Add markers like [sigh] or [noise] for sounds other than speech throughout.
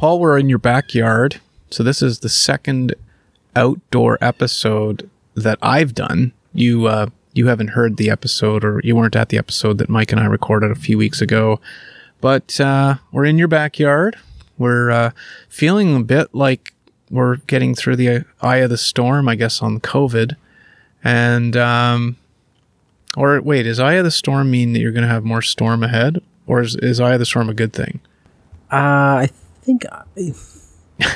Paul, we're in your backyard. So this is the second outdoor episode that I've done. You uh, you haven't heard the episode, or you weren't at the episode that Mike and I recorded a few weeks ago. But uh, we're in your backyard. We're uh, feeling a bit like we're getting through the eye of the storm, I guess, on COVID. And um, or wait, is eye of the storm mean that you're going to have more storm ahead, or is, is eye of the storm a good thing? Uh, I think I,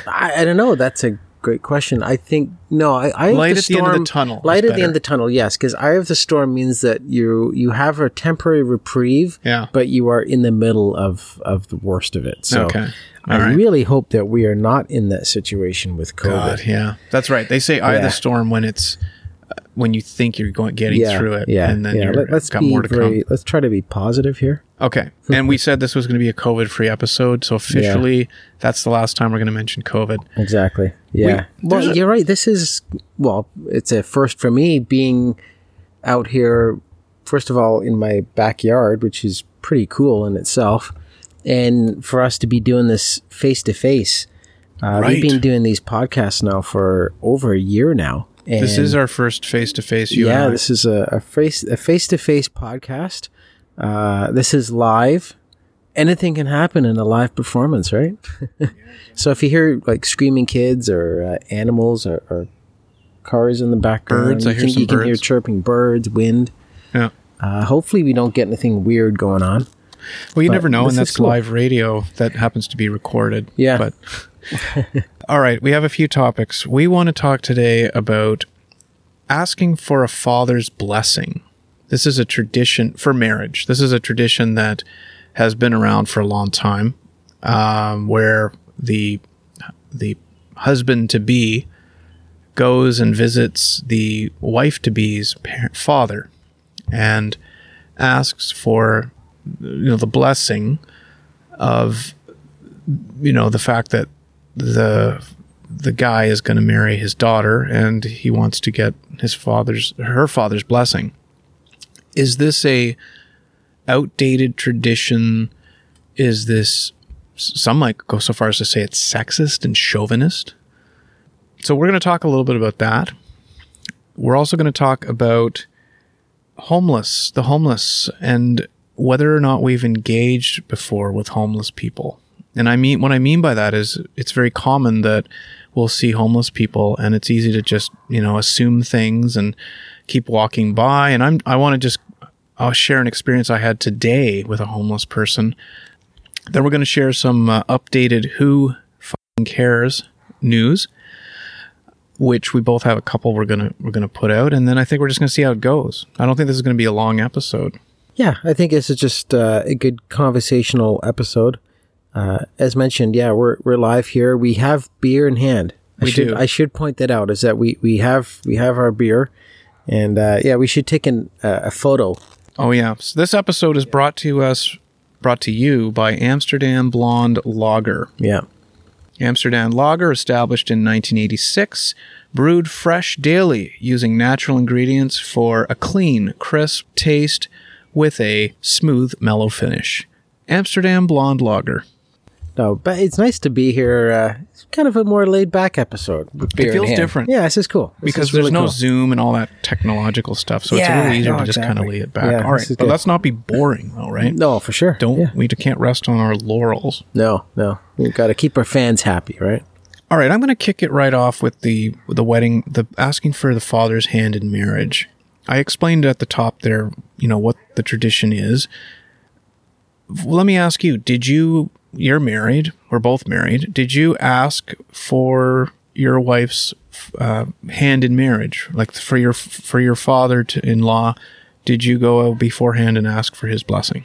I, I don't know. That's a great question. I think no. I, I Light the at the end of the storm- tunnel Light at the end of the tunnel. Yes, because eye of the storm means that you you have a temporary reprieve. Yeah. but you are in the middle of of the worst of it. So Okay. I right. really hope that we are not in that situation with COVID. God, yeah, that's right. They say eye of the storm when it's when you think you're going getting yeah, through it, yeah, and then yeah. Let, us got be more to very. come. Let's try to be positive here. Okay, and we said this was going to be a COVID-free episode, so officially, that's the last time we're going to mention COVID. Exactly. Yeah. well, a- you're right. This is well, it's a first for me being out here. First of all, in my backyard, which is pretty cool in itself, and for us to be doing this face to face. Right. We've been doing these podcasts now for over a year now. And This is our first face-to-face. You yeah, this is a, a face a face to face podcast. Uh, this is live. Anything can happen in a live performance, right? [laughs] so if you hear like screaming kids or uh, animals or, or cars in the background, Birds, I you hear can, some you can hear chirping birds, wind. yeah. Uh, hopefully, we don't get anything weird going on. Well, you But never know, and that's cool. live radio that happens to be recorded. Yeah. But [laughs] all right, we have a few topics. We want to talk today about asking for a father's blessing. This is a tradition for marriage. This is a tradition that has been around for a long time, um, where the the husband to be goes and visits the wife to be's father and asks for you know the blessing of you know the fact that the the guy is going to marry his daughter and he wants to get his father's her father's blessing. Is this a outdated tradition? Is this some might go so far as to say it's sexist and chauvinist? So we're going to talk a little bit about that. We're also going to talk about homeless, the homeless, and whether or not we've engaged before with homeless people. And I mean, what I mean by that is it's very common that we'll see homeless people and it's easy to just, you know, assume things and keep walking by. And I'm, I want to just, I'll share an experience I had today with a homeless person. Then we're going to share some uh, updated Who Fucking Cares news which we both have a couple we're gonna we're gonna put out, and then I think we're just gonna see how it goes. I don't think this is gonna be a long episode. Yeah, I think this is just uh, a good conversational episode. Uh, as mentioned, yeah, we're we're live here. We have beer in hand. I We should, do. I should point that out. Is that we we have we have our beer, and uh, yeah, we should take an, uh, a photo. Oh yeah, so this episode is brought to us brought to you by Amsterdam Blonde Lager. Yeah, Amsterdam Lager, established in 1986, brewed fresh daily using natural ingredients for a clean, crisp taste with a smooth, mellow finish. Amsterdam Blonde Lager. no, but it's nice to be here. Uh, it's kind of a more laid back episode. with beer in feels different. Yeah, this is cool This because is really there's no cool. Zoom and all that technological stuff, so Yeah, it's a little easier no, to just kind of lay it back. Yeah, all right, but good. let's not be boring, though, right? No, for sure. Don't Yeah. we can't rest on our laurels. No, no. We've got to keep our fans happy, right? All right, I'm going to kick it right off with the the wedding, the asking for the father's hand in marriage. I explained at the top there, you know, what the tradition is. Let me ask you, did you you're married, we're both married. Did you ask for your wife's uh, hand in marriage? Like for your for your father to in-law, did you go beforehand and ask for his blessing?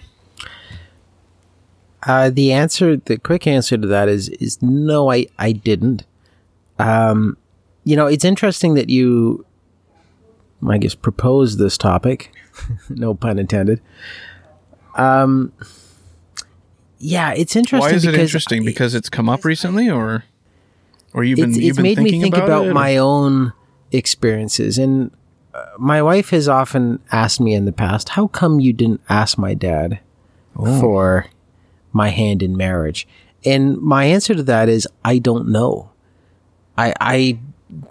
Uh, the answer, the quick answer to that is is no. I I didn't. Um, you know, it's interesting that you, I guess, proposed this topic. [laughs] no pun intended. Um, yeah, it's interesting. Why is it because interesting? Because it's come up recently, or or you've been it's, you've it's been made me think about, it, my own experiences and uh, my wife has often asked me in the past how come you didn't ask my dad Oh. for my hand in marriage And my answer to that is I don't know. I I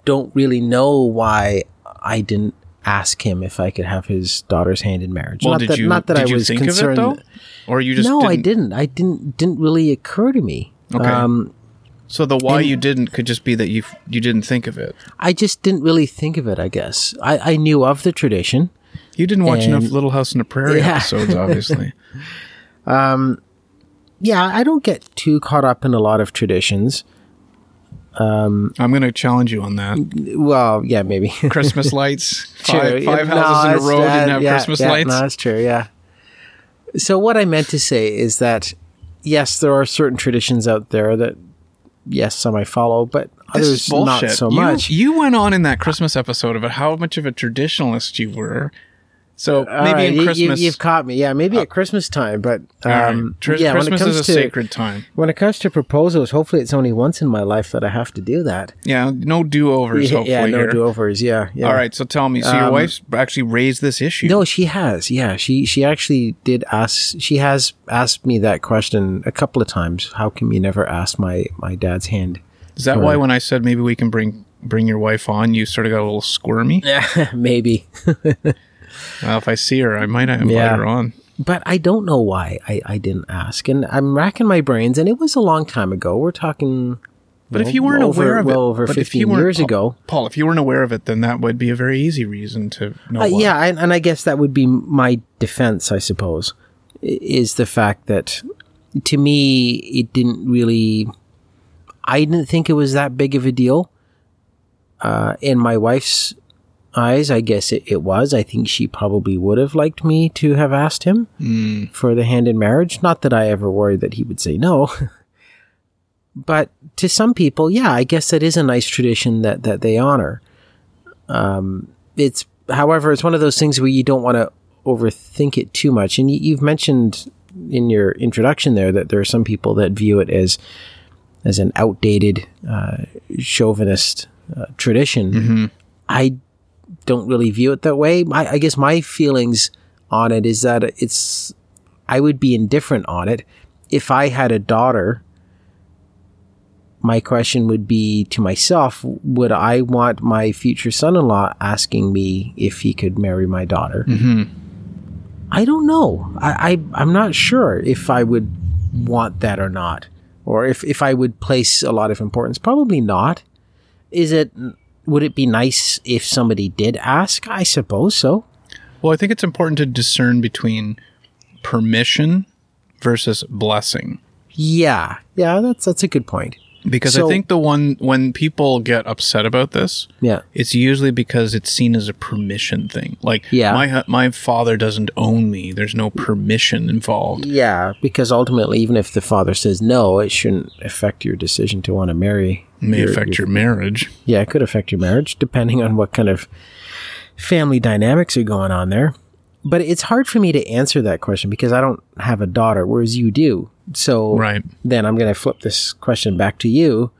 don't really know why I didn't ask him if I could have his daughter's hand in marriage. Well, not did that, you not that I was think concerned. of it though, or you just no, I didn't? didn't. I didn't. Didn't really occur to me. Okay. Um, So the why you didn't could just be that you you didn't think of it. I just didn't really think of it. I guess I, I knew of the tradition. You didn't watch And- enough Little House on the Prairie Yeah. episodes, obviously. [laughs] [laughs] um, Yeah, I don't get too caught up in a lot of traditions. I'm going to challenge you on that. Well, yeah, maybe. [laughs] Christmas lights, five, five No, houses in a row uh, didn't have yeah, Christmas yeah, lights. No, that's true. Yeah. So what I meant to say is that yes, there are certain traditions out there that yes, some I follow, but This others not so You- much. You went on in that Christmas episode about how much of a traditionalist you were. So maybe right, in you- you- Christmas, you've caught me. Yeah, maybe at Christmas time, but all right. um, Tr- yeah, when it comes is a to sacred time. when it comes to proposals, hopefully it's only once in my life that I have to do that. Yeah, no do overs. Yeah, hopefully yeah no here. do overs. Yeah, yeah. All right, so tell me. So your Um, wife's actually raised this issue. No, she has. Yeah, she she actually did ask. She has asked me that question a couple of times. How come you never asked my my dad's hand? is that why when I said maybe we can bring bring your wife on, you sort of got a little squirmy? Yeah, [laughs] maybe. [laughs] Well, if I see her, I might invite Yeah. her on. But I don't know why I, I didn't ask. And I'm racking my brains, and it was a long time ago. We're talking. But if you weren't over, aware of well it, over but if 15 you weren't- years Paul- ago. Paul, if you weren't aware of it, then that would be a very easy reason to know. Uh, why. yeah, and, and I guess that would be my defense, I suppose, is the fact that to me, it didn't really. I didn't think it was that big of a deal. Uh, in my wife's eyes, I guess it, it was. I think she probably would have liked me to have asked him for the hand in marriage. Not that I ever worried that he would say no. [laughs] but to some people, yeah, I guess that is a nice tradition that, that they honor Um, it's however it's one of those things where you don't want to overthink it too much and you, you've mentioned in your introduction there that there are some people that view it as as an outdated uh, chauvinist uh, tradition i don't really view it that way. I, I guess my feelings on it is that it's i would be indifferent on it. If i had a daughter my question would be to myself would i want my future son-in-law asking me if he could marry my daughter? Mm-hmm. I don't know. I, I i'm not sure if i would want that or not or if, if i would place a lot of importance. Probably not. Is it would it be nice if somebody did ask i suppose so Well, I think it's important to discern between permission versus blessing. yeah yeah that's that's a good point Because I think the one when people get upset about this, yeah it's usually because it's seen as a permission thing. Like, Yeah. my my father doesn't own me. There's no permission involved. yeah because ultimately even if the father says no it shouldn't affect your decision to want to marry May affect your marriage. Yeah, it could affect your marriage depending on what kind of family dynamics are going on there. But it's hard for me to answer that question because I don't have a daughter, whereas you do. So Right. then I'm going to flip this question back to you.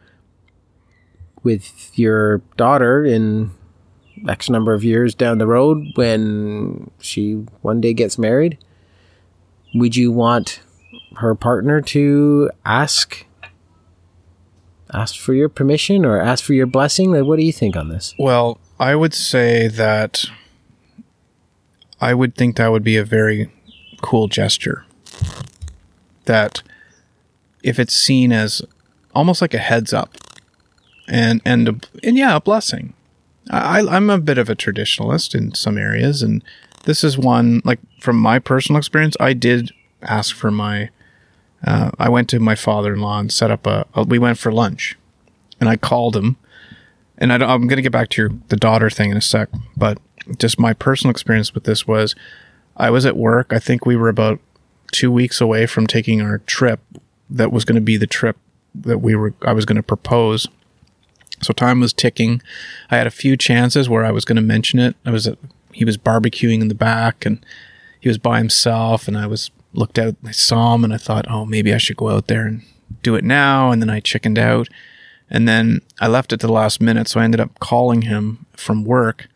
With your daughter in X number of years down the road, when she one day gets married, would you want her partner to ask ask for your permission or ask for your blessing? Like, what do you think on this? Well, I would say that I would think that would be a very cool gesture. That if it's seen as almost like a heads up and and a, and yeah, a blessing. I, I'm a bit of a traditionalist in some areas, and this is one like from my personal experience. I did ask for my. Uh, I went to my father-in-law and set up a, a. We went for lunch, and I called him and I, am going to get back to your the daughter thing in a sec, but just my personal experience with this was I was at work. I think we were about two weeks away from taking our trip that was going to be the trip that we were I was going to propose. So time was ticking. I had a few chances where I was going to mention it. I was at, he was barbecuing in the back and he was by himself and I was looked out I saw him and I thought, "Oh, maybe I should go out there and do it now." And then I chickened out. And then I left it to the last minute, so I ended up calling him from work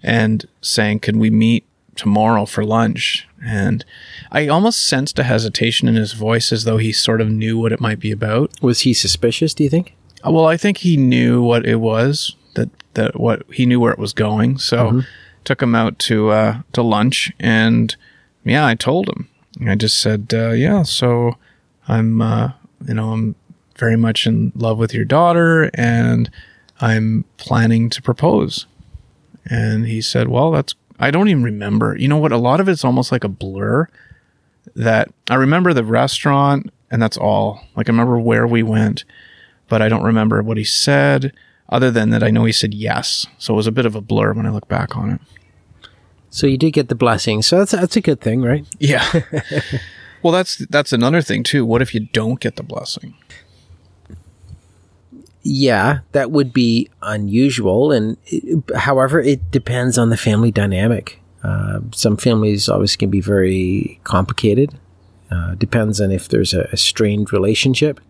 and saying, "Can we meet tomorrow for lunch. And I almost sensed a hesitation in his voice as though he sort of knew what it might be about. Was he suspicious, do you think? Well, I think he knew what it was that that what he knew where it was going. So took him out to uh, to lunch, and yeah, I told him. I just said, uh, yeah, so I'm uh, you know I'm very much in love with your daughter, and I'm planning to propose. And he said, well, that's I don't even remember. You know what? A lot of it's almost like a blur. That I remember the restaurant, and that's all. Like I remember where we went but I don't remember what he said, other than that I know he said yes. So it was a bit of a blur when I look back on it. So you did get the blessing. So that's that's a good thing, right? [laughs] Yeah. well, that's that's another thing too. What if you don't get the blessing? Yeah, that would be unusual. And it, however, it depends on the family dynamic. Uh, some families obviously can be very complicated. Uh, depends on if there's a, a strained relationship.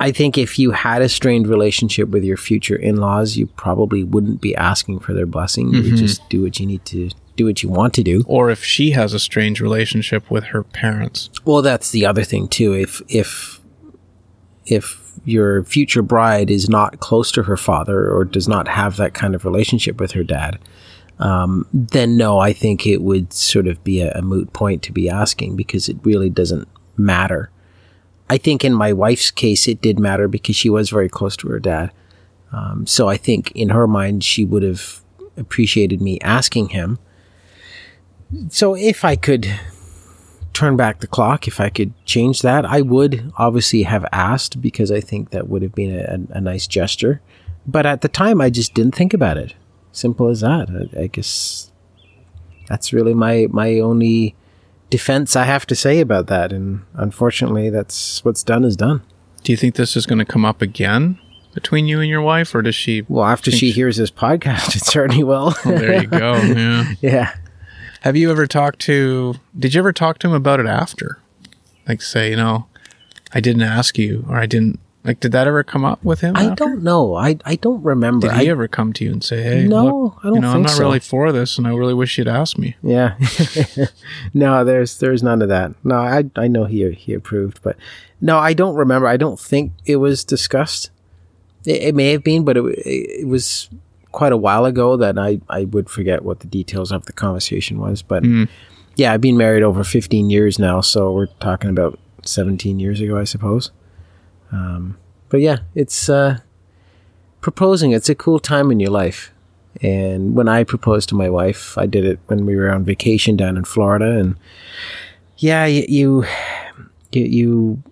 I think if you had a strained relationship with your future in-laws, you probably wouldn't be asking for their blessing. You would just do what you need to do, what you want to do. Or if she has a strange relationship with her parents. Well, that's the other thing too. If if if your future bride is not close to her father or does not have that kind of relationship with her dad, um, then no, I think it would sort of be a, a moot point to be asking because it really doesn't matter. I think in my wife's case, it did matter because she was very close to her dad. Um, so I think in her mind, she would have appreciated me asking him. So if I could turn back the clock, if I could change that, I would obviously have asked because I think that would have been a, a nice gesture. But at the time, I just didn't think about it. Simple as that. I, I guess that's really my my only defense I have to say about that. And unfortunately, that's what's done is done. Do you think this is going to come up again between you and your wife, or does she? Well, after she hears this podcast, [laughs] it certainly will. Well, there you go. [laughs] Yeah. yeah. Have you ever talked to? Did you ever talk to him about it after? Like, say, you know, I didn't ask you, or I didn't. Like, did that ever come up with him? I after? don't know. I, I don't remember. Did I, he ever come to you and say, "Hey, No, look, I don't you know, I'm not so. really for this, and I really wish you'd asked me." Yeah. [laughs] no, there's there's none of that. No, I I know he he approved, but no, I don't remember. I don't think it was discussed. It, it may have been, but it it was quite a while ago that I I would forget what the details of the conversation was. But yeah, I've been married over 15 years now, so we're talking about 17 years ago, I suppose. Um, but yeah, it's uh, proposing. It's a cool time in your life. And when I proposed to my wife, I did it when we were on vacation down in Florida. And yeah, you you you,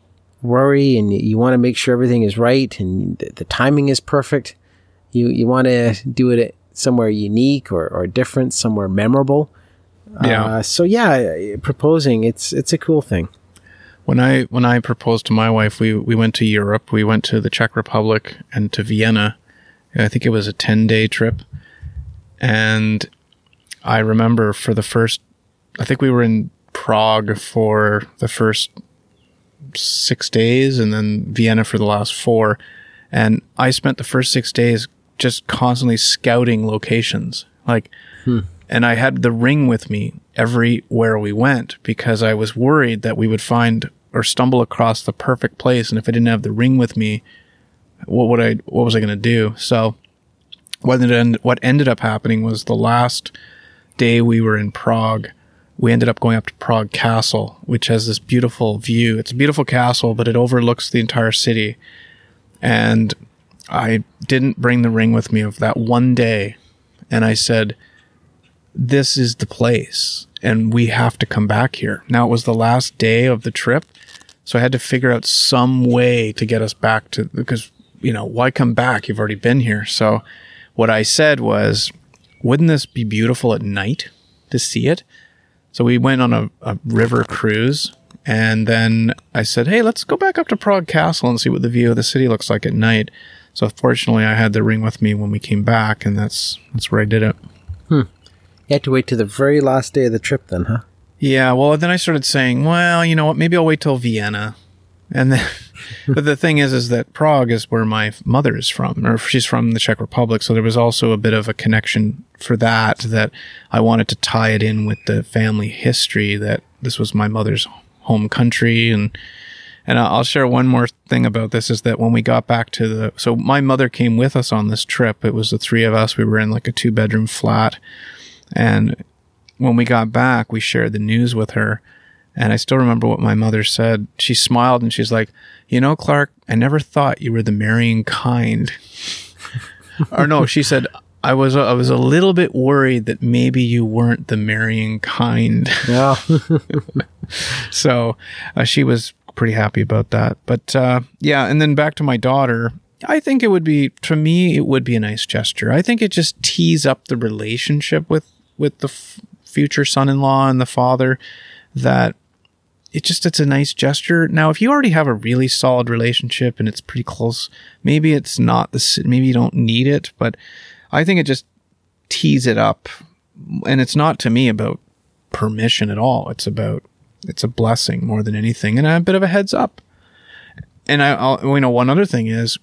worry and you, you want to make sure everything is right and the, the timing is perfect. You you want to do it somewhere unique or, or different, somewhere memorable. Yeah. Uh, so yeah, proposing it's it's a cool thing. When I when I proposed to my wife, we we went to Europe. We went to the Czech Republic and to Vienna. I think it was a ten day trip, and I remember for the first, I think we were in Prague for the first six days, and then Vienna for the last four. And I spent the first six days just constantly scouting locations, like hmm. and I had the ring with me everywhere we went because I was worried that we would find or stumble across the perfect place, and if I didn't have the ring with me, what would I? What was I going to do? So, what ended what ended up happening was the last day we were in Prague, we ended up going up to Prague Castle, which has this beautiful view. It's a beautiful castle, but it overlooks the entire city, and I didn't bring the ring with me of that one day, and I said this is the place and we have to come back here. Now it was the last day of the trip, so I had to figure out some way to get us back to because you know, why come back? You've already been here. So what I said was, wouldn't this be beautiful at night to see it? So we went on a, a river cruise and then I said, Hey, let's go back up to Prague Castle and see what the view of the city looks like at night. So fortunately I had the ring with me when we came back and that's that's where I did it. Hmm. You had to wait to the very last day of the trip, then, huh? Yeah, well, then I started saying, well, you know what? Maybe I'll wait till Vienna. And then, [laughs] but the thing is, is that Prague is where my mother is from, or she's from the Czech Republic. So there was also a bit of a connection for that, that I wanted to tie it in with the family history that this was my mother's home country. And, and I'll share one more thing about this is that when we got back to the, so my mother came with us on this trip. It was the three of us. We were in like a two bedroom flat. And when we got back, we shared the news with her. And I still remember what my mother said. She smiled and she's like, You know, Clark, I never thought you were the marrying kind. [laughs] or no, she said, I was I was a little bit worried that maybe you weren't the marrying kind. Yeah. [laughs] so uh, she was pretty happy about that. But uh, yeah, and then back to my daughter. I think it would be to me it would be a nice gesture. I think it just tees up the relationship with with the f- future son-in-law and the father that it just it's a nice gesture. Now, if you already have a really solid relationship and it's pretty close, maybe it's not the maybe you don't need it, but I think it just tees it up. And it's not to me about permission at all. It's about it's a blessing more than anything and a bit of a heads up. And I I'll, you know one other thing is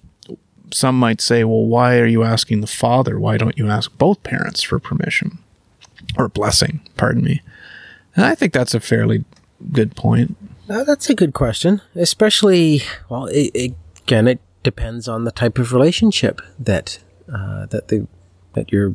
some might say, well, why are you asking the father? Why don't you ask both parents for permission or blessing? Pardon me. And I think that's a fairly good point. Uh, that's a good question, especially well. It, it, again, it depends on the type of relationship that uh, that the that your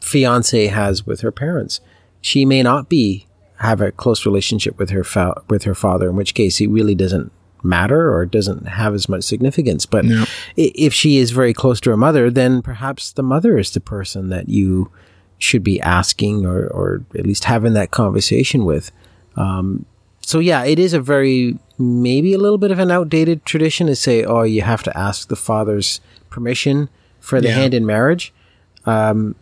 fiance has with her parents. She may not be have a close relationship with her fa- with her father, in which case it really doesn't matter or doesn't have as much significance. But Yeah. if she is very close to her mother, then perhaps the mother is the person that you should be asking or, or at least having that conversation with. Um, so yeah, it is a very maybe a little bit of an outdated tradition to say, oh, you have to ask the father's permission for the Yeah. hand in marriage. Um,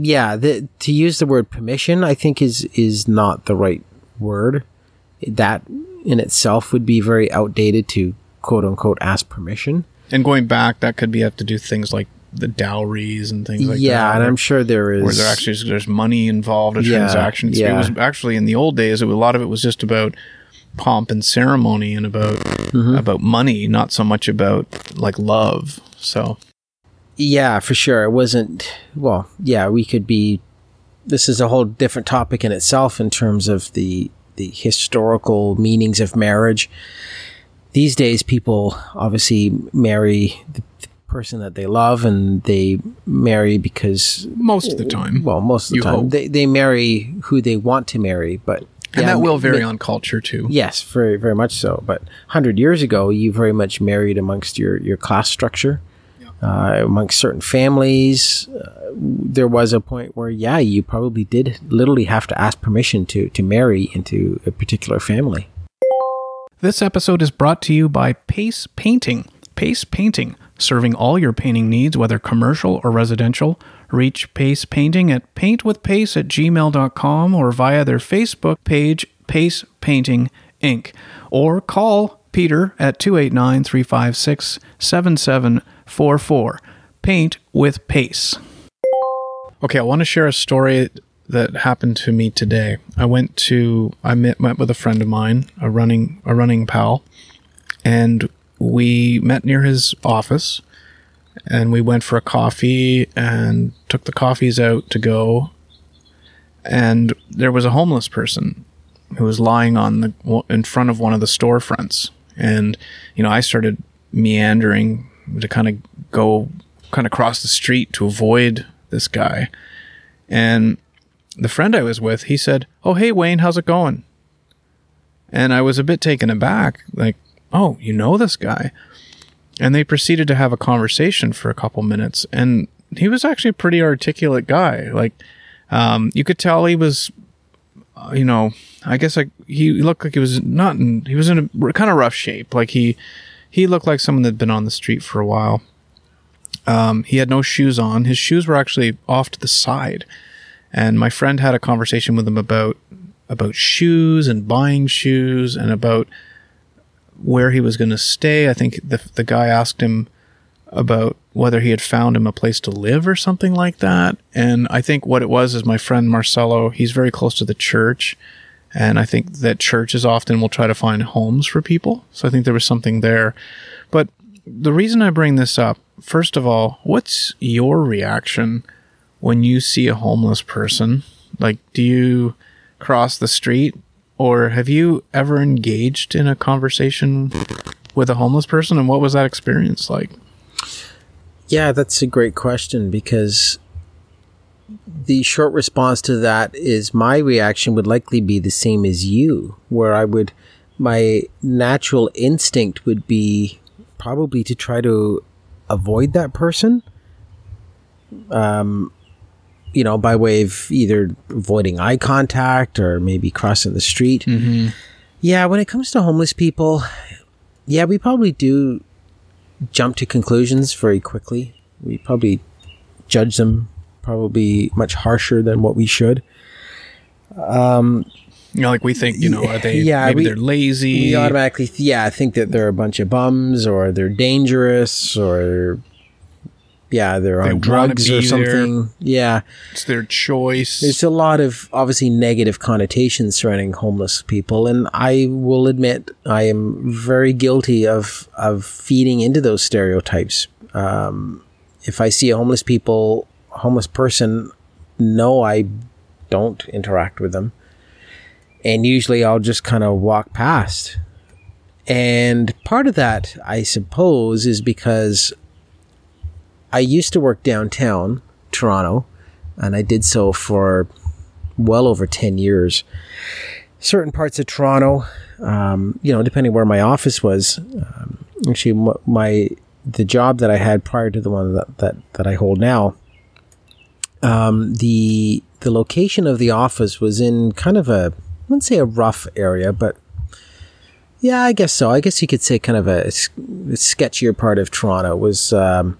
yeah, the, to use the word permission, I think is is not the right word. That in itself would be very outdated to quote unquote ask permission. And going back, that could be have to do things like the dowries and things like yeah, that. Yeah, and I'm sure there is. where there actually is, there's money involved, a Yeah, transaction. Yeah. It was actually in the old days. Was- a lot of it was just about pomp and ceremony and about Mm-hmm. about money, not so much about like love. So Yeah, for sure. It wasn't, well, yeah, we could be, this is a whole different topic in itself in terms of the, the historical meanings of marriage. These days, people obviously marry the, the person that they love and they marry because, most of the time, well, most of the time, hope. they, they marry who they want to marry, but. and yeah, that will vary ma- on culture too. Yes, very very much so. But hundred years ago, you very much married amongst your your class structure, uh, amongst certain families. Uh, there was a point where, yeah, you probably did literally have to ask permission to to marry into a particular family. This episode is brought to you by Pace Painting. Pace Painting, serving all your painting needs, whether commercial or residential. Reach Pace Painting at paintwithpace at gmail.com or via their Facebook page, Pace Painting Inc. Or call Peter at 289 356 7744. Paint with Pace. Okay, I want to share a story that happened to me today. I went to I met, met with a friend of mine, a running a running pal, and we met near his office and we went for a coffee and took the coffees out to go and there was a homeless person who was lying on the in front of one of the storefronts and you know I started meandering to kind of go kind of cross the street to avoid this guy and the friend I was with, he said, "Oh, hey Wayne, how's it going?" And I was a bit taken aback, like, "Oh, you know this guy?" And they proceeded to have a conversation for a couple minutes, and he was actually a pretty articulate guy. Like, um, you could tell he was, uh, you know, I guess like he looked like he was not in, he was in a kind of rough shape. Like he, he looked like someone that'd been on the street for a while. Um, he had no shoes on. His shoes were actually off to the side and my friend had a conversation with him about about shoes and buying shoes and about where he was going to stay. I think the the guy asked him about whether he had found him a place to live or something like that. And I think what it was is my friend Marcelo, he's very close to the church And I think that churches often will try to find homes for people. So I think there was something there. But the reason I bring this up, first of all, what's your reaction when you see a homeless person? Like, do you cross the street or have you ever engaged in a conversation with a homeless person? And what was that experience like? Yeah, that's a great question because the short response to that is my reaction would likely be the same as you, where I would, my natural instinct would be probably to try to avoid that person. Um, you know, by way of either avoiding eye contact or maybe crossing the street. Mm-hmm. Yeah, when it comes to homeless people, yeah, we probably do jump to conclusions very quickly. We probably judge them probably much harsher than what we should. Um, You know, like we think, you know, are they, Yeah, maybe we- they're lazy. we automatically, th- yeah, think that they're a bunch of bums or they're dangerous or, yeah, they're on wanna drugs or be there. something. Yeah. it's their choice. There's a lot of obviously negative connotations surrounding homeless people, and I will admit I am very guilty of of feeding into those stereotypes. Um, if I see a homeless people, homeless person, no, I don't interact with them, and usually I'll just kind of walk past. And part of that, I suppose, is because I used to work downtown Toronto and I did so for well over 10 years. Certain parts of Toronto, um, you know, depending where my office was, um, actually, my the job that I had prior to the one that, that, that I hold now, um, the the location of the office was in kind of a I wouldn't say a rough area, but yeah, I guess so. I guess you could say kind of a sketchier part of Toronto It was. Um,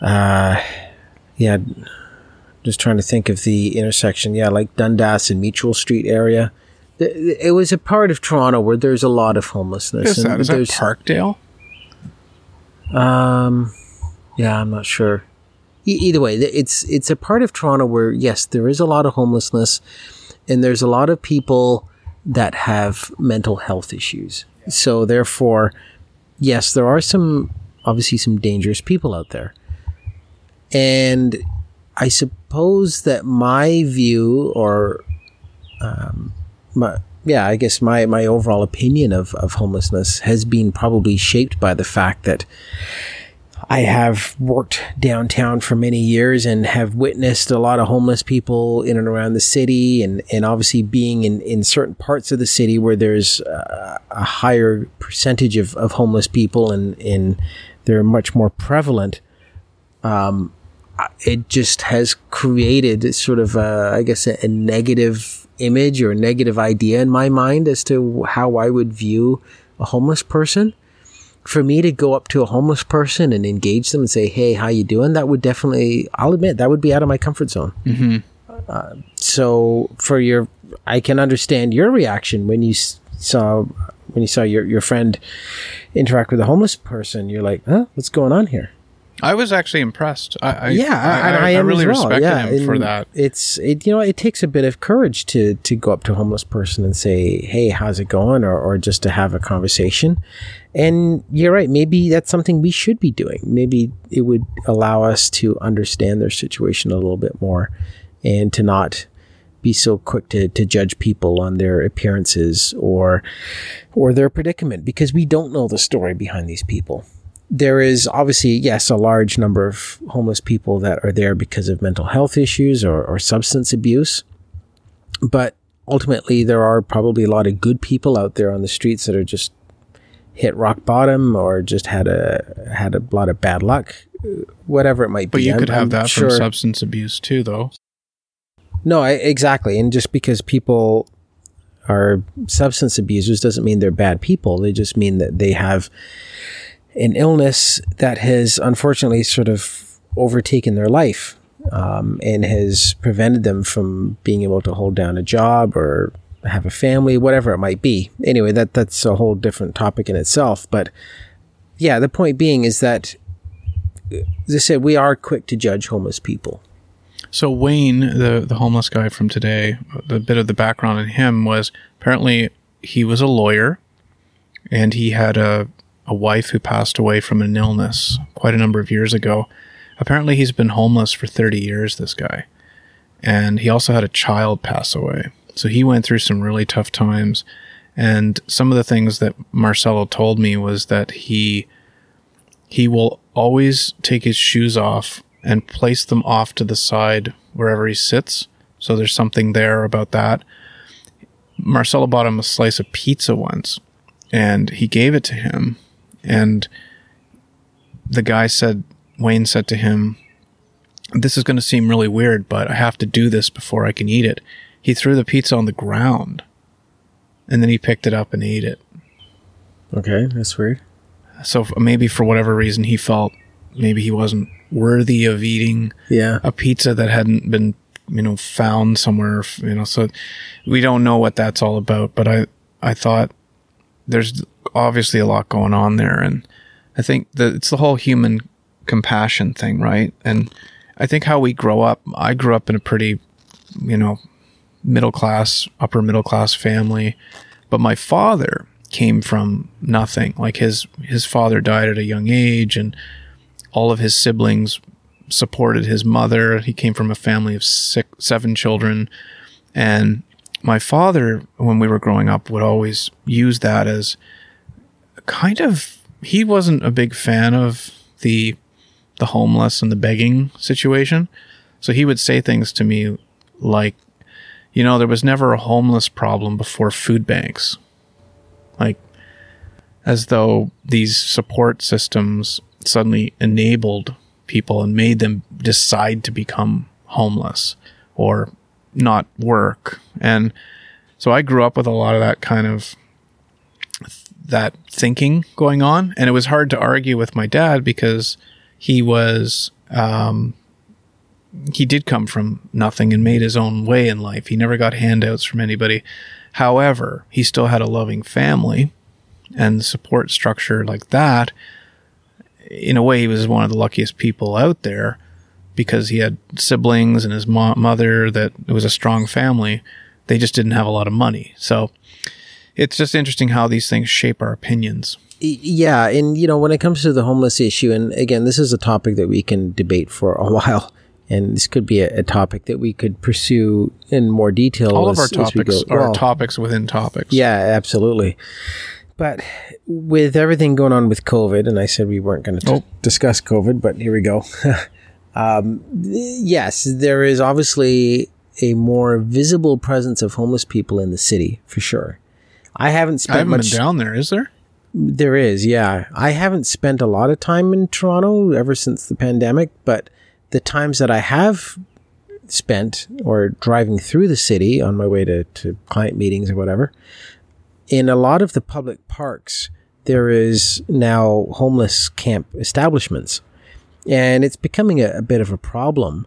uh, yeah, just trying to think of the intersection. Yeah, like Dundas and Mutual Street area. It was a part of Toronto where there's a lot of homelessness. is that? Is that there's, Parkdale? um, yeah, I'm not sure. E- either way, it's it's a part of Toronto where yes, there is a lot of homelessness, and there's a lot of people that have mental health issues. So therefore, yes, there are some obviously some dangerous people out there, and I suppose that my view or um, my yeah, I guess my my overall opinion of of homelessness has been probably shaped by the fact that I have worked downtown for many years and have witnessed a lot of homeless people in and around the city, and, and obviously being in, in certain parts of the city where there's uh, a higher percentage of, of homeless people and, and they're much more prevalent. Um, it just has created sort of, a, I guess, a, a negative image or a negative idea in my mind as to how I would view a homeless person for me to go up to a homeless person and engage them and say, "Hey, how you doing?" That would definitely, I'll admit, that would be out of my comfort zone. Mm-hmm. Uh, so, for your, I can understand your reaction when you saw when you saw your your friend interact with a homeless person. You're like, "Huh, what's going on here?" I was actually impressed. I, I yeah, I, I, I, really well. respected yeah, him for that. It's it, you know, it takes a bit of courage to to go up to a homeless person and say, "Hey, how's it going?" or or just to have a conversation. And you're right. Maybe that's something we should be doing. Maybe it would allow us to understand their situation a little bit more, and to not be so quick to, to judge people on their appearances or or their predicament because we don't know the story behind these people there is obviously, yes, a large number of homeless people that are there because of mental health issues or, or substance abuse. But ultimately, there are probably a lot of good people out there on the streets that are just hit rock bottom or just had a had a lot of bad luck, whatever it might But be. But you I'm- could have I'm that sure- from substance abuse too, though. no, I, exactly. And just because people are substance abusers doesn't mean they're bad people. They just mean that they have an illness that has unfortunately sort of overtaken their life um, and has prevented them from being able to hold down a job or have a family, whatever it might be. Anyway, that that's a whole different topic in itself. But yeah, the point being is that, as I said, we are quick to judge homeless people. So Wayne, the the homeless guy from today, the bit of the background on him was apparently he was a lawyer, and he had a a wife who passed away from an illness quite a number of years ago. Apparently, he's been homeless for thirty years. This guy, and he also had a child pass away. So he went through some really tough times. And some of the things that Marcelo told me was that he he will always take his shoes off and place them off to the side wherever he sits. So there's something there about that. Marcelo bought him a slice of pizza once and he gave it to him. And the guy said, Wayne said to him, This is going to seem really weird, but I have to do this before I can eat it. He threw the pizza on the ground and then he picked it up and ate it. Okay, that's weird. So maybe for whatever reason he felt maybe he wasn't worthy of eating Yeah. a pizza that hadn't been you know found somewhere you know so we don't know what that's all about but i i thought there's obviously a lot going on there and i think that it's the whole human compassion thing right and i think how we grow up i grew up in a pretty you know middle class upper middle class family but my father came from nothing like his his father died at a young age and all of his siblings supported his mother. He came from a family of six, seven children. And my father, when we were growing up, would always use that as kind of, he wasn't a big fan of the, the homeless and the begging situation. So he would say things to me like, you know, there was never a homeless problem before food banks. Like, as though these support systems suddenly enabled people and made them decide to become homeless or not work. And so I grew up with a lot of that kind of that thinking going on and it was hard to argue with my dad because he was um he did come from nothing and made his own way in life. He never got handouts from anybody. However, he still had a loving family and support structure like that in a way, he was one of the luckiest people out there because he had siblings and his mo- mother that it was a strong family. They just didn't have a lot of money. So it's just interesting how these things shape our opinions. Yeah, and you know, when it comes to the homeless issue, and again, this is a topic that we can debate for a [laughs] while, and this could be a, a topic that we could pursue in more detail. All as, of our topics are Well, topics within topics. Yeah, absolutely. But with everything going on with COVID, and I said we weren't going to discuss COVID, but here we go. [laughs] um, yes, there is obviously a more visible presence of homeless people in the city for sure. I haven't I spent haven't much. been down there, is there? There is, yeah. I haven't spent a lot of time in Toronto ever since the pandemic, but the times that I have spent or driving through the city on my way to, to client meetings or whatever, in a lot of the public parks, there is now homeless camp establishments. And it's becoming a, a bit of a problem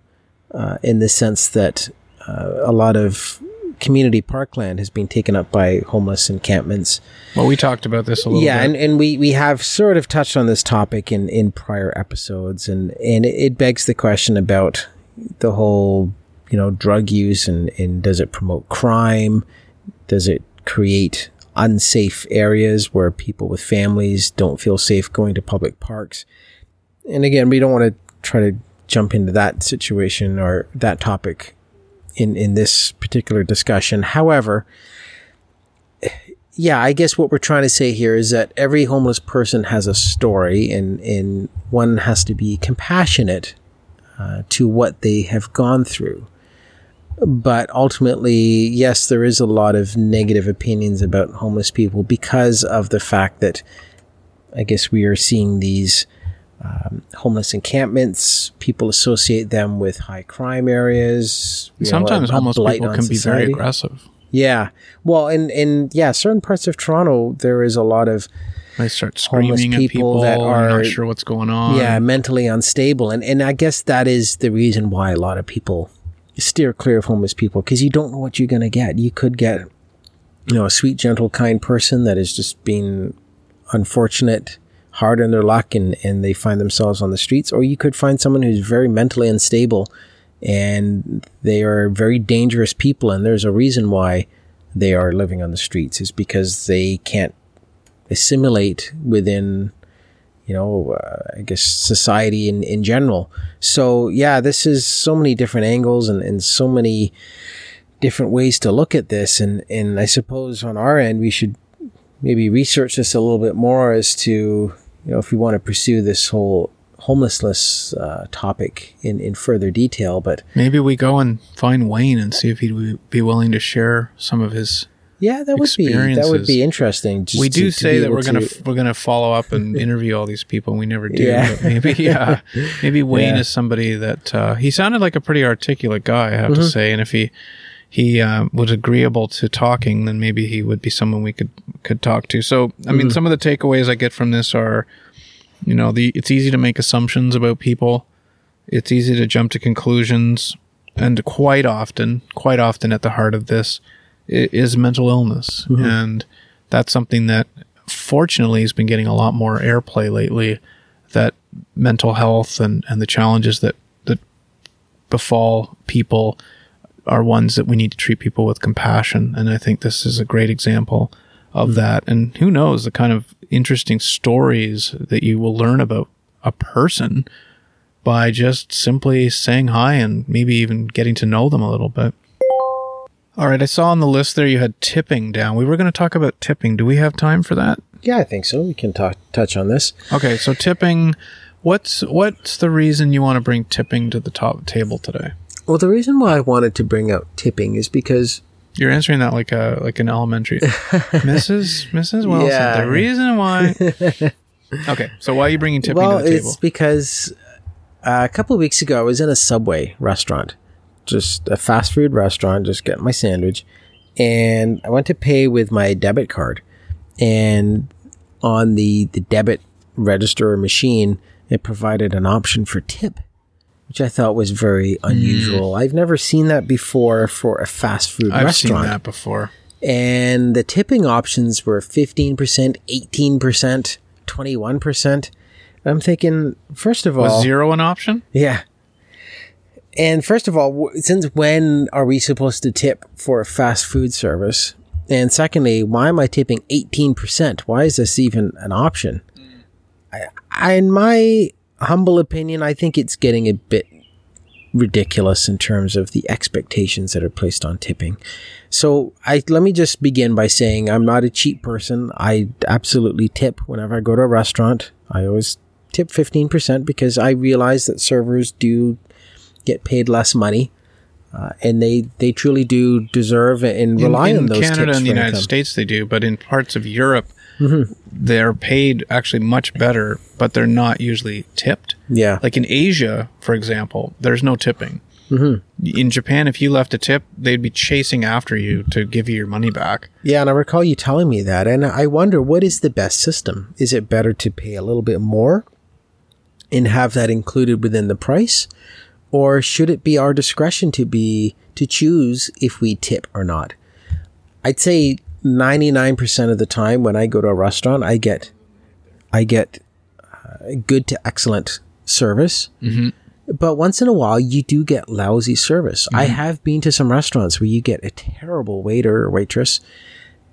uh, in the sense that uh, a lot of community parkland has been taken up by homeless encampments. Well, we talked about this a little Yeah, bit. and, and we, we have sort of touched on this topic in, in prior episodes, and, and it begs the question about the whole, you know, drug use and, and does it promote crime? Does it create unsafe areas where people with families don't feel safe going to public parks? And again, we don't want to try to jump into that situation or that topic in, in this particular discussion. However, yeah, I guess what we're trying to say here is that every homeless person has a story, and, and one has to be compassionate uh, to what they have gone through. But ultimately, yes, there is a lot of negative opinions about homeless people because of the fact that I guess we are seeing these um, homeless encampments. People associate them with high crime areas. know, Sometimes a- a homeless people can be very aggressive. Yeah. Well, and and yeah, certain parts of Toronto there is a lot of They start Homeless screaming at people people that are not sure what's going on. yeah, mentally unstable. And and I guess that is the reason why a lot of people steer clear of homeless people because you don't know what you're going to get. You could get you know, a sweet, gentle, kind person that is just being unfortunate, hard on their luck and and they find themselves on the streets or you could find someone who's very mentally unstable and they are very dangerous people. And there's a reason why they are living on the streets is because they can't assimilate within you know, uh, I guess society in, in general. So yeah, this is so many different angles and, and so many different ways to look at this. And, and I suppose on our end, we should maybe research this a little bit more as to, you know, if we want to pursue this whole homelessness uh, topic in, in further detail. But maybe we go and find Wayne and see if he'd be willing to share some of his yeah, that would be that would be interesting. we do to, say to that we're gonna we're gonna follow up and [laughs] interview all these people. and We never do. Yeah. But maybe [laughs] yeah, maybe Wayne yeah. is somebody that uh, he sounded like a pretty articulate guy. I have mm-hmm. to say, and if he he uh, was agreeable to talking, then maybe he would be someone we could could talk to. So I mean, mm-hmm. some of the takeaways I get from this are, you know, the it's easy to make assumptions about people. It's easy to jump to conclusions, and quite often, quite often at the heart of this is mental illness. Mm-hmm. And that's something that fortunately has been getting a lot more airplay lately that mental health and, and the challenges that, that befall people are ones that we need to treat people with compassion. And I think this is a great example of mm-hmm. that. And who knows the kind of interesting stories that you will learn about a person by just simply saying hi and maybe even getting to know them a little bit. All right, I saw on the list there you had tipping down. We were going to talk about tipping. Do we have time for that? Yeah, I think so. We can talk touch on this. Okay, so tipping. What's what's the reason you want to bring tipping to the top table today? Well, the reason why I wanted to bring out tipping is because you're answering that like a like an elementary, [laughs] Mrs. Mrs. Wilson. Yeah. The reason why. [laughs] okay, so why are you bringing tipping well, to the table? Well, it's because uh, a couple of weeks ago I was in a Subway restaurant just a fast food restaurant, just getting my sandwich. And I went to pay with my debit card. And on the, the debit register machine, it provided an option for tip, which I thought was very unusual. Mm. I've never seen that before for a fast food I've restaurant. I've seen that before. And the tipping options were 15%, 18%, 21%. I'm thinking, first of all, was zero an option? Yeah. And first of all, since when are we supposed to tip for a fast food service? And secondly, why am I tipping 18%? Why is this even an option? I, I, in my humble opinion, I think it's getting a bit ridiculous in terms of the expectations that are placed on tipping. So I let me just begin by saying I'm not a cheap person. I absolutely tip whenever I go to a restaurant. I always tip 15% because I realize that servers do get paid less money. Uh, and they, they truly do deserve and rely in, in on those Canada and the United income. States they do, but in parts of Europe mm-hmm. they're paid actually much better, but they're not usually tipped. Yeah, like in Asia, for example, there's no tipping. Mm-hmm. In Japan, if you left a tip, they'd be chasing after you to give you your money back. Yeah, and I recall you telling me that, and I wonder what is the best system. Is it better to pay a little bit more and have that included within the price, or should it be our discretion to be to choose if we tip or not? I'd say 99% of the time when I go to a restaurant, I get I get uh, good to excellent service. Mm-hmm. But once in a while, you do get lousy service. Mm-hmm. I have been to some restaurants where you get a terrible waiter or waitress,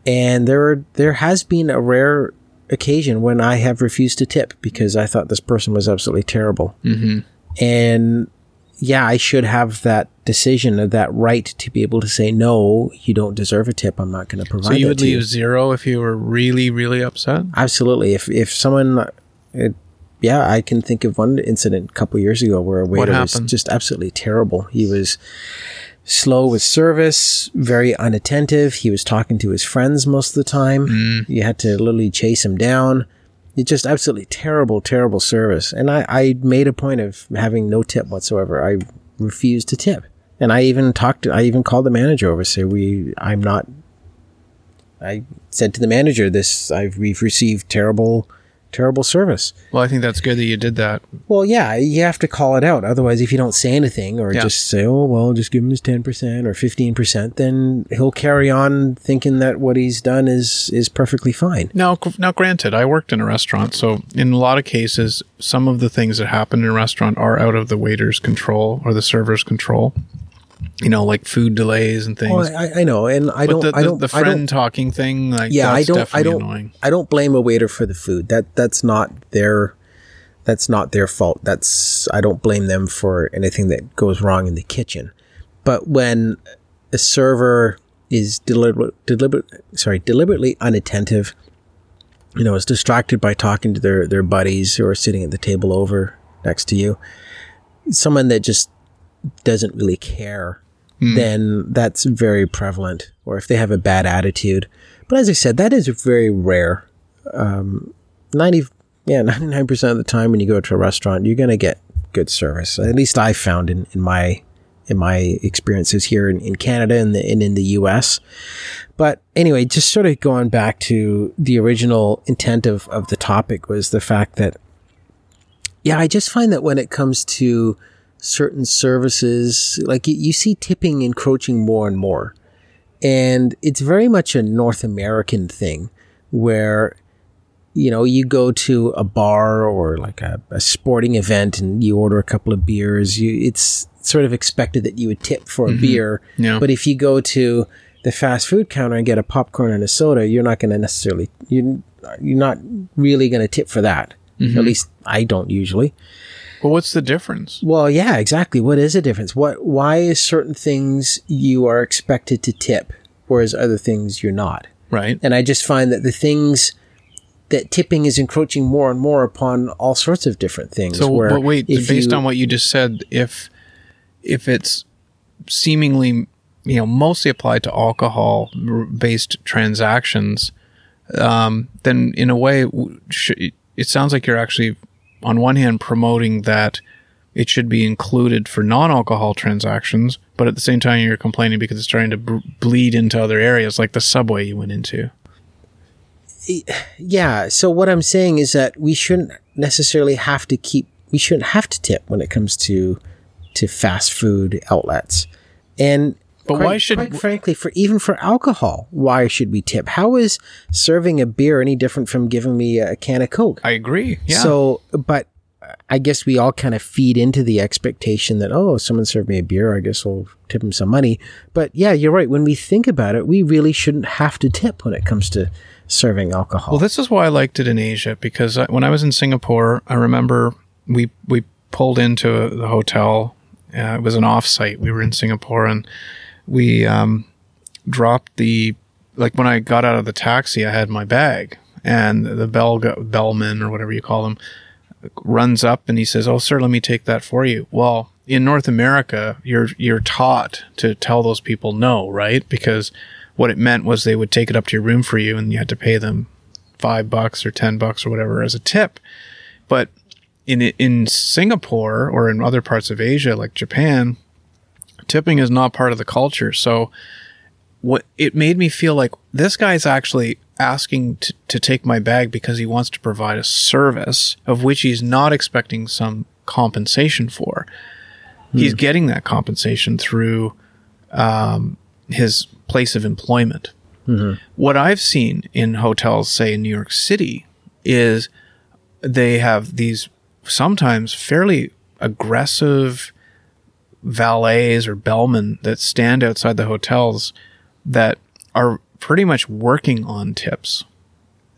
and there are, there has been a rare occasion when I have refused to tip because I thought this person was absolutely terrible. Mm-hmm. And yeah, I should have that decision of that right to be able to say, no, you don't deserve a tip. I'm not going to provide. So you would leave you. zero if you were really, really upset. Absolutely. If if someone, it, yeah, I can think of one incident a couple years ago where a waiter was just absolutely terrible. He was slow with service, very unattentive. He was talking to his friends most of the time. Mm. You had to literally chase him down. It's just absolutely terrible, terrible service. And I, I made a point of having no tip whatsoever. I refused to tip. And I even talked to, I even called the manager over, say we, I'm not, I said to the manager, this, I've, we've received terrible, terrible service. Well, I think that's good that you did that. Well, yeah, you have to call it out. Otherwise, if you don't say anything or Yeah. just say, "Oh, well, just give him his ten percent or fifteen percent," then he'll carry on thinking that what he's done is is perfectly fine. Now, now, granted, I worked in a restaurant, so in a lot of cases, some of the things that happen in a restaurant are out of the waiter's control or the server's control. You know, like food delays and oh, things. Oh, I, I know, and I but don't, the, the, I don't, the I don't friend talking thing, like yeah, I don't, I don't, annoying. I don't blame a waiter for the food. That that's not their, that's not their fault. That's I don't blame them for anything that goes wrong in the kitchen. But when a server is deliberate, deliberate, sorry, deliberately unattentive, you know, is distracted by talking to their their buddies who are sitting at the table over next to you, someone that just doesn't really care then that's very prevalent. Or if they have a bad attitude. But as I said, that is very rare. Um, 90, yeah, [laughs] 99% of the time when you go to a restaurant, you're going to get good service. At least I found in, in my in my experiences here in, in Canada and, the, and in the US. But anyway, just sort of going back to the original intent of, of the topic was the fact that, yeah, I just find that when it comes to certain services, like you, you see tipping encroaching more and more. And it's very much a North American thing where, you know, you go to a bar or like a, a sporting event and you order a couple of beers. You, it's sort of expected that you would tip for a mm-hmm. beer. Yeah. But if you go to the fast food counter and get a popcorn and a soda, you're not going to necessarily, you, you're not really going to tip for that. Mm-hmm. At least I don't usually. Well, what's the difference? Well, yeah, exactly. What is the difference? What? Why is certain things you are expected to tip, whereas other things you're not? Right. And I just find that the things that tipping is encroaching more and more upon all sorts of different things. So, but wait, based you- on what you just said, if if it's seemingly you know mostly applied to alcohol based transactions, um, then in a way, it sounds like you're actually on one hand promoting that it should be included for non-alcohol transactions, but at the same time you're complaining because it's trying to b- bleed into other areas like the subway you went into. yeah. So what I'm saying is that we shouldn't necessarily have to keep. We shouldn't have to tip when it comes to to fast food outlets. And But quite, why should- quite frankly for even for alcohol, why should we tip? How is serving a beer any different from giving me a can of Coke? I agree. Yeah. So, but I guess we all kind of feed into the expectation that, oh, someone served me a beer, I guess I'll tip him some money. But yeah, you're right. When we think about it, we really shouldn't have to tip when it comes to serving alcohol. Well, this is why I liked it in Asia because I, when I was in Singapore, I remember we we pulled into the hotel. Uh, it was an offsite. We were in Singapore and we um, dropped the like when I got out of the taxi, I had my bag and the bell bellman or whatever you call them runs up and he says, "Oh, sir, let me take that for you." Well, in North America, you're you're taught to tell those people no, right? Because what it meant was they would take it up to your room for you, and you had to pay them five bucks or ten bucks or whatever as a tip. But in in Singapore or in other parts of Asia, like Japan, tipping is not part of the culture. So what it made me feel like this guy's actually asking to, to take my bag because he wants to provide a service of which he's not expecting some compensation for. He's getting that compensation through um, his place of employment. What I've seen in hotels, say in New York City, is they have these sometimes fairly aggressive valets or bellmen that stand outside the hotels that are pretty much working on tips.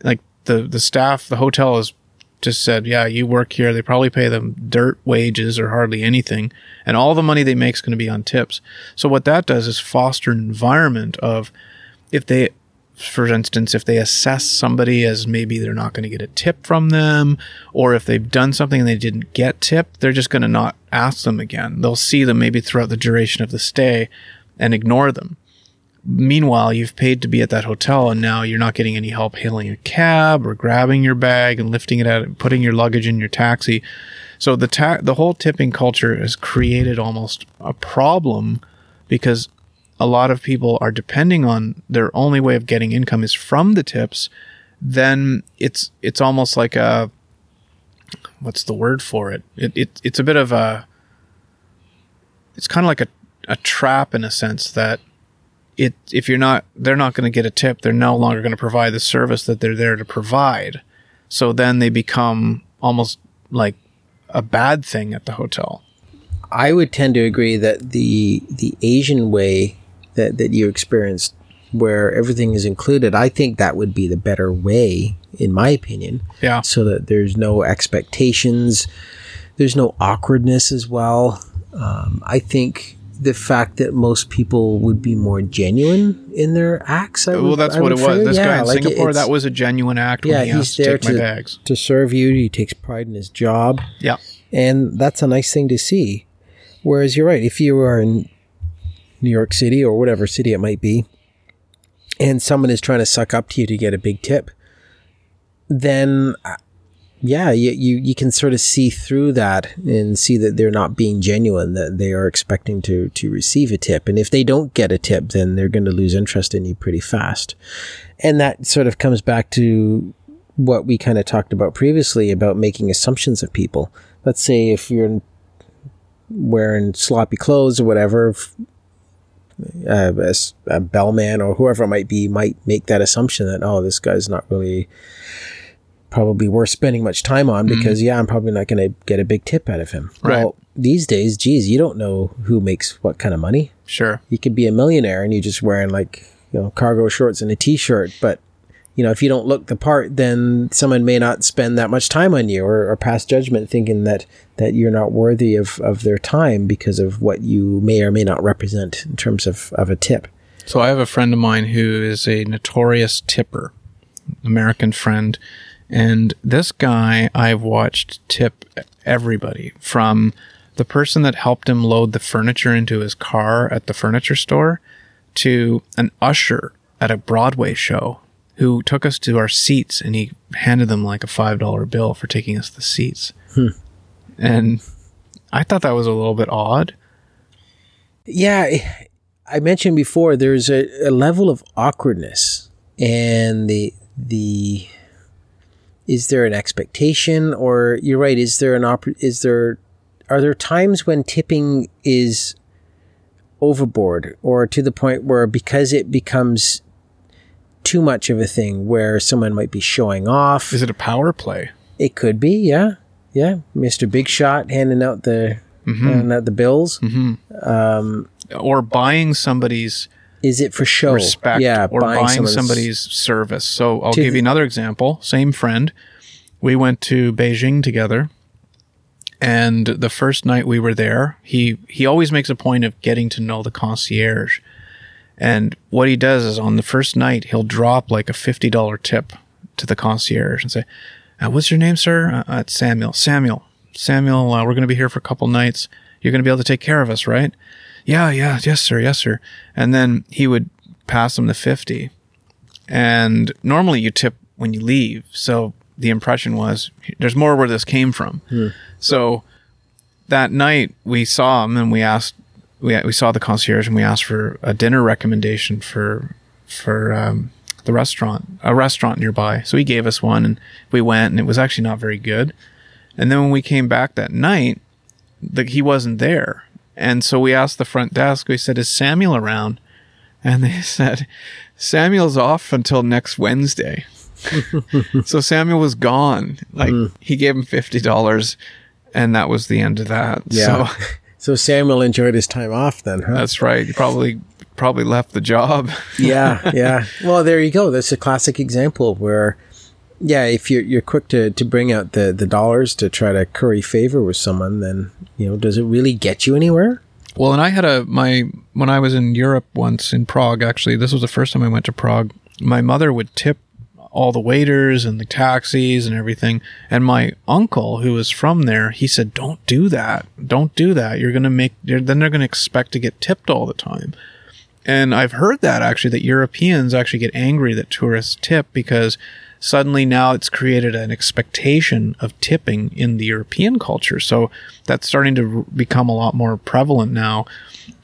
Like the the staff, the hotel has just said, "Yeah, you work here." They probably pay them dirt wages or hardly anything, and all the money they make is going to be on tips. So what that does is foster an environment of if they for instance, if they assess somebody as maybe they're not going to get a tip from them, or if they've done something and they didn't get tipped, they're just going to not ask them again. They'll see them maybe throughout the duration of the stay and ignore them. Meanwhile, you've paid to be at that hotel and now you're not getting any help hailing a cab or grabbing your bag and lifting it out and putting your luggage in your taxi. So the ta- the whole tipping culture has created almost a problem because a lot of people are depending on their only way of getting income is from the tips then it's it's almost like a what's the word for it? It, it it's a bit of a it's kind of like a, a trap in a sense that it if you're not they're not going to get a tip they're no longer going to provide the service that they're there to provide so then they become almost like a bad thing at the hotel I would tend to agree that the the Asian way that, that you experienced where everything is included, I think that would be the better way, in my opinion. yeah So that there's no expectations, there's no awkwardness as well. Um, I think the fact that most people would be more genuine in their acts. I well would- that's I what it was this guy in like singapore that was a genuine act yeah, he he's to there to bags to serve you. He takes pride in his job. yeah And that's a nice thing to see. Whereas you're right, if you are in New York City or whatever city it might be, and someone is trying to suck up to you to get a big tip, then uh, yeah, you, you, you can sort of see through that and see that they're not being genuine, that they are expecting to, to receive a tip. And if they don't get a tip, then they're going to lose interest in you pretty fast. And that sort of comes back to what we kind of talked about previously about making assumptions of people. Let's say if you're wearing sloppy clothes or whatever, uh, a, a bellman or whoever it might be might make that assumption that, oh, this guy's not really probably worth spending much time on because, yeah, I'm probably not going to get a big tip out of him. Right. Well, these days, geez, you don't know who makes what kind of money sure you could be a millionaire and you're just wearing like you know cargo shorts and a t-shirt but you know if you don't look the part then someone may not spend that much time on you or, or pass judgment thinking that that you're not worthy of of their time because of what you may or may not represent in terms of of a tip. So I have a friend of mine who is a notorious tipper, American friend, and this guy I've watched tip everybody from the person that helped him load the furniture into his car at the furniture store to an usher at a Broadway show who took us to our seats and he handed them like a $5 bill for taking us to the seats. Hmm. And I thought that was a little bit odd. yeah I- i mentioned before there's a, a level of awkwardness and the the is there an expectation or you're right is there an op- is there are there times when tipping is overboard or to the point where because it becomes too much of a thing where someone might be showing off Is it a power play? it could be yeah yeah mr big shot handing out the mm-hmm. handing out the bills mm-hmm. um, Or buying somebody's is it for show respect yeah or buying, someone's- somebody's service. So I'll give you another example. Same friend. We went to Beijing together. And the first night we were there, he he always makes a point of getting to know the concierge. And what he does is on the first night, he'll drop like a $50 tip to the concierge and say, uh, What's your name, sir? Uh, it's Samuel. Samuel. Samuel, uh, we're going to be here for a couple nights. You're going to be able to take care of us, right? Yeah, yeah, yes, sir, yes, sir. And then he would pass him the 50. And normally you tip when you leave. So the impression was there's more where this came from. So that night we saw him and we asked, we, we saw the concierge and we asked for a dinner recommendation for, for, um, the restaurant, a restaurant nearby. So he gave us one and we went and it was actually not very good. And then when we came back that night, the, he wasn't there. And so we asked the front desk, we said, Is Samuel around? And they [laughs] said, Samuel's off until next Wednesday. [laughs] so Samuel was gone. Like he gave him $50 and that was the end of that. Yeah. So [laughs] so samuel enjoyed his time off then huh that's right. He probably, probably left the job. [laughs] yeah, yeah. Well, there you go. That's a classic example where, yeah, if you're you're quick to, to bring out the, the dollars to try to curry favor with someone, then you know, does it really get you anywhere? Well, and I had a my when I was in Europe once in Prague. Actually, this was the first time I went to Prague. My mother would tip all the waiters and the taxis and everything. And my uncle, who was from there, he said, "Don't do that. Don't do that. You're gonna make. You're, then they're gonna expect to get tipped all the time." And I've heard that actually that Europeans actually get angry that tourists tip because suddenly now it's created an expectation of tipping in the European culture. So that's starting to become a lot more prevalent now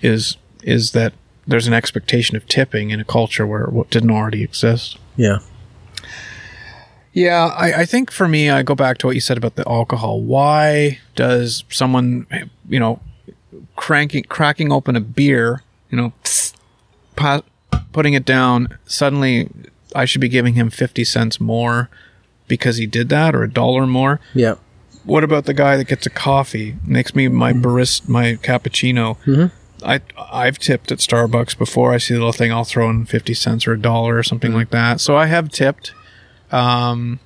is is that there's an expectation of tipping in a culture where it didn't already exist. Yeah. Yeah, I, I think for me, I go back to what you said about the alcohol. Why does someone, you know, cranking, cracking open a beer, you know, pa- putting it down, suddenly I should be giving him 50 cents more because he did that or a dollar more? Yeah. What about the guy that gets a coffee, makes me my mm-hmm. barista, my cappuccino? Mm-hmm. I I've tipped at Starbucks before. I see the little thing, I'll throw in fifty cents or a dollar or something mm-hmm. like that. So I have tipped. Um,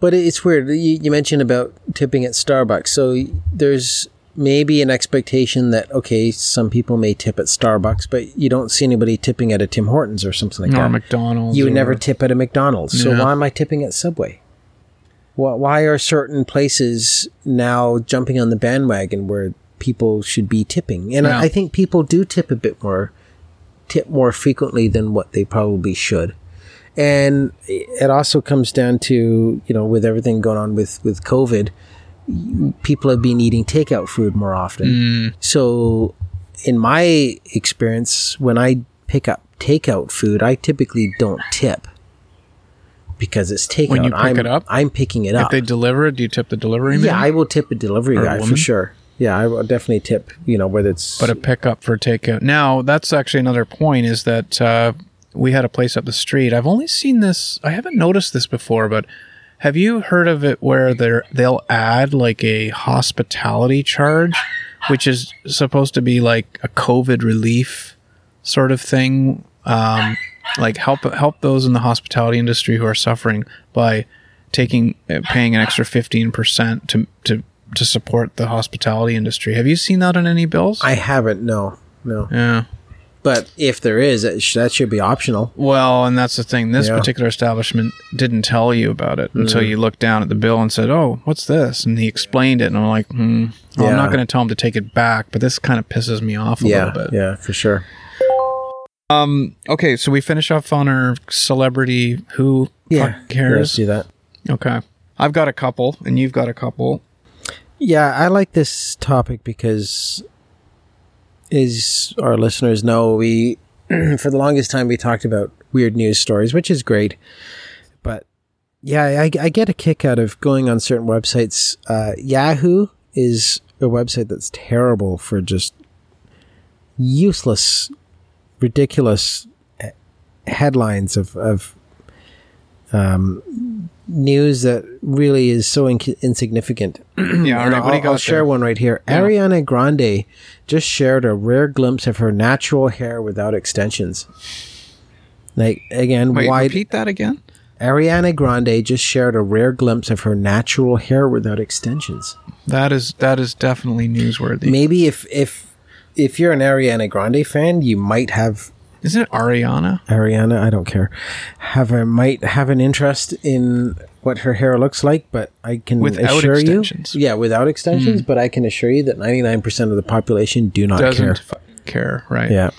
But it's weird. You, you mentioned about tipping at Starbucks. So there's maybe an expectation that, okay, some people may tip at Starbucks, but you don't see anybody tipping at a Tim Hortons or something like or that. Or McDonald's. you would never tip at a McDonald's. So Yeah. why am I tipping at Subway? Why, why are certain places now jumping on the bandwagon where people should be tipping? And Yeah. I, I think people do tip a bit more, tip more frequently than what they probably should. And it also comes down to, you know, with everything going on with, with COVID, people have been eating takeout food more often. So, in my experience, when I pick up takeout food, I typically don't tip because it's takeout. When you pick I'm, it up? I'm picking it If up. If they deliver it, do you tip the delivery man? yeah, I will tip a delivery Or a guy for sure. Yeah, I will definitely tip. You know, whether it's but a pickup for takeout. Now, that's actually another point is that uh, we had a place up the street. I've only seen this, I haven't noticed this before, but have you heard of it where they're, they'll add like a hospitality charge, which is supposed to be like a COVID relief sort of thing? Um, like help help those in the hospitality industry who are suffering by taking uh, paying an extra 15% to to to support the hospitality industry. Have you seen that on any bills? I haven't. No, no. yeah. But if there is, it sh- that should be optional. Well, and that's the thing. This Yeah. particular establishment didn't tell you about it Mm. until you looked down at the bill and said, "Oh, what's this?" And he explained it, and I'm like, hmm, well, "I'm Yeah. not going to tell him to take it back." But this kind of pisses me off a Yeah, little bit. yeah, for sure. Um. Okay, so we finish off on our celebrity who fuck cares. Do that. Okay, I've got a couple, and you've got a couple. Yeah, I like this topic because, as our listeners know, we [clears throat] for the longest time we talked about weird news stories, which is great. But yeah, I, I get a kick out of going on certain websites. Uh, Yahoo is a website that's terrible for just useless, ridiculous headlines of of um, news that really is so inc- insignificant. [clears throat] yeah. All right. I'll, What do you got I'll share one right here. Yeah. Ariana Grande just shared a rare glimpse of her natural hair without extensions. Like again, Wait, why repeat that again. Ariana Grande just shared a rare glimpse of her natural hair without extensions. That is that is definitely newsworthy. Maybe if if if you're an Ariana Grande fan, you might have Isn't it Ariana? Ariana, I don't care, have a might have an interest in what her hair looks like, but I can Without assure extensions. You, yeah, without extensions, but I can assure you that 99% of the population do not Doesn't care. care, right? Yeah.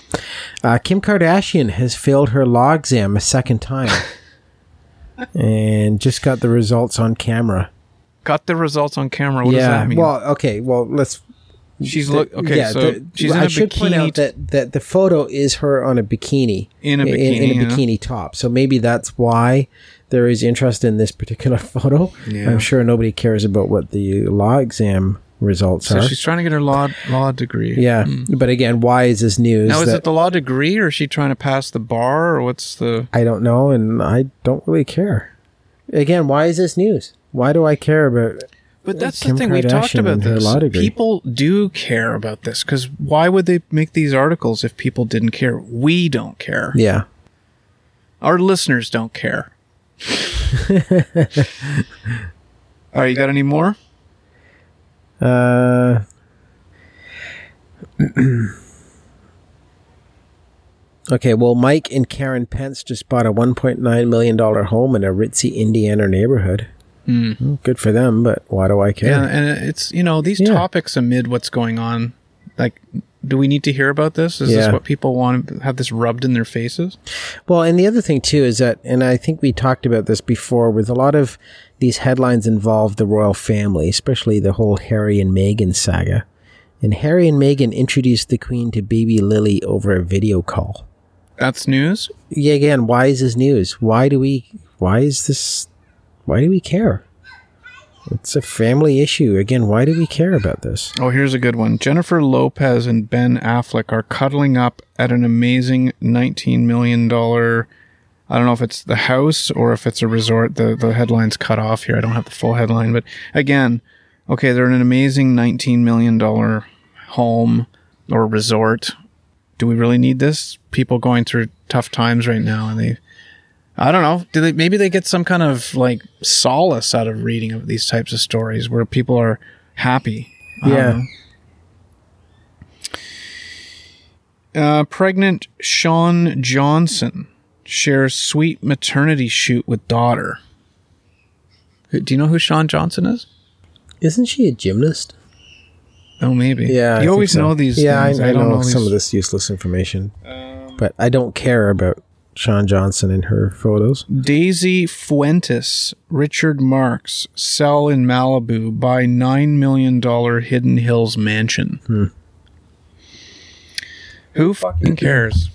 Uh, Kim Kardashian has failed her law exam a second time. [laughs] and just got the results on camera. Got the results on camera. What does yeah. that mean? Well, okay. Well, let's. She's look okay. yeah, so the- she's I in should bikini. point out that, that the photo is her on a bikini. In a bikini, in a yeah. top. So maybe that's why there is interest in this particular [laughs] photo. Yeah. I'm sure nobody cares about what the law exam results so are. she's trying to get her law law degree. yeah, hmm. but again, why is this news? Now is that- it the law degree, or is she trying to pass the bar, or what's the? I don't know, and I don't really care. Again, why is this news? Why do I care about? But that's Kim the thing we talked about this. People do care about this because why would they make these articles if people didn't care? We don't care. Yeah, Our listeners don't care. [laughs] All right, you got any more? Uh, [clears throat] okay, well, Mike and Karen Pence just bought a $1.9 million home in a ritzy Indiana neighborhood. Mm, Good for them, but why do I care? Yeah, and it's you know these Yeah. topics amid what's going on. Like, do we need to hear about this? Is this what people want to have this rubbed in their faces? Well, and the other thing too is that, and I think we talked about this before, with a lot of these headlines involve the royal family, especially the whole Harry and Meghan saga. And Harry and Meghan introduced the Queen to baby Lily over a video call. That's news. Yeah, again, why is this news? Why do we why is this? Why do we care? It's a family issue. Again, why do we care about this? Oh, here's a good one. Jennifer Lopez and Ben Affleck are cuddling up at an amazing $19 million. I don't know if it's the house or if it's a resort. The, the headline's cut off here. I don't have the full headline. But again, okay, they're in an amazing $19 million home or resort. Do we really need this? People going through tough times right now and they I don't know. Do they maybe they get some kind of like solace out of reading of these types of stories where people are happy. I Yeah. Uh, pregnant Shawn Johnson shares sweet maternity shoot with daughter. Do you know who Shawn Johnson is? Isn't she a gymnast? Oh, maybe. Yeah, I you think always so. know these. Yeah, things. I, I, don't know, some these- of this useless information, but I don't care about Shawn Johnson in her photos. Daisy Fuentes, Richard Marx sell in Malibu, buy nine million dollar Hidden Hills mansion. Hmm. Who fucking cares?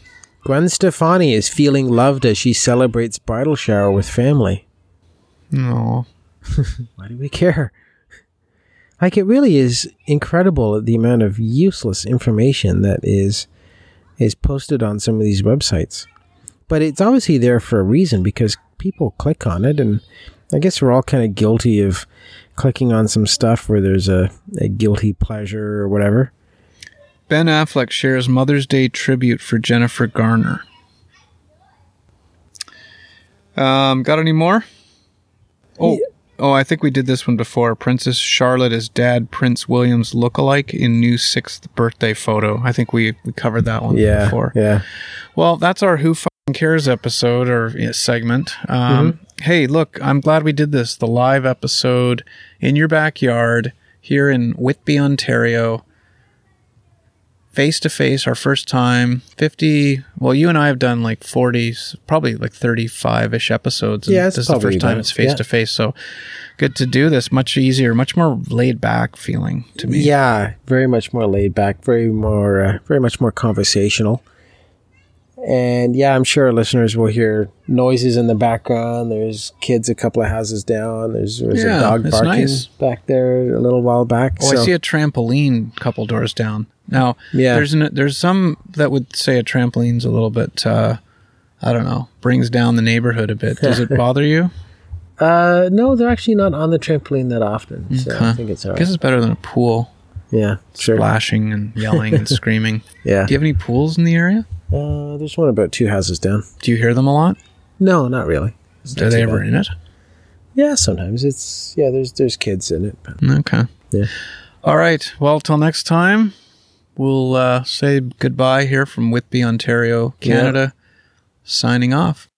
Gwen Stefani is feeling loved as she celebrates bridal shower with family. No. [laughs] Why do we care? Like it really is incredible the amount of useless information that is is posted on some of these websites. But it's obviously there for a reason because people click on it and I guess we're all kind of guilty of clicking on some stuff where there's a, a guilty pleasure or whatever. Ben Affleck shares Mother's Day tribute for Jennifer Garner. Um, got any more? Oh, oh, I think we did this one before. Princess Charlotte is dad Prince William's look-alike in new sixth birthday photo. I think we, we covered that one Yeah. before. Yeah. Well, that's our Who Cares episode or yeah, segment. Um, Mm-hmm. Hey, look, I'm glad we did this. The live episode in your backyard here in Whitby, Ontario. Face to face, our first time. 50, well, you and I have done like 40, probably like 35 ish episodes. and Yeah, this is the first time it's face to face. So good to do this. Much easier, much more laid back feeling to me. Yeah, very much more laid back, very more, uh, very much more conversational. And yeah, I'm sure our listeners will hear noises in the background. There's kids a couple of houses down. There's, there's Yeah, a dog barking nice. back there a little while back. Oh, so, I see a trampoline a couple doors down. Now, Yeah. there's an, there's some that would say a trampoline's a little bit, uh, I don't know, brings down the neighborhood a bit. Does it [laughs] bother you? uh, no, they're actually not on the trampoline that often. So I think it's all I right. guess it's better than a pool, Yeah, sure. splashing and yelling and [laughs] screaming. Yeah. Do you have any pools in the area? Uh, there's one about two houses down. Do you hear them a lot? No, not really. It's Are not they too ever bad. in it? Yeah, sometimes it's yeah. There's there's kids in it. But Okay. Yeah. All right. Well, till next time, we'll uh, say goodbye here from Whitby, Ontario. Canada. Signing off.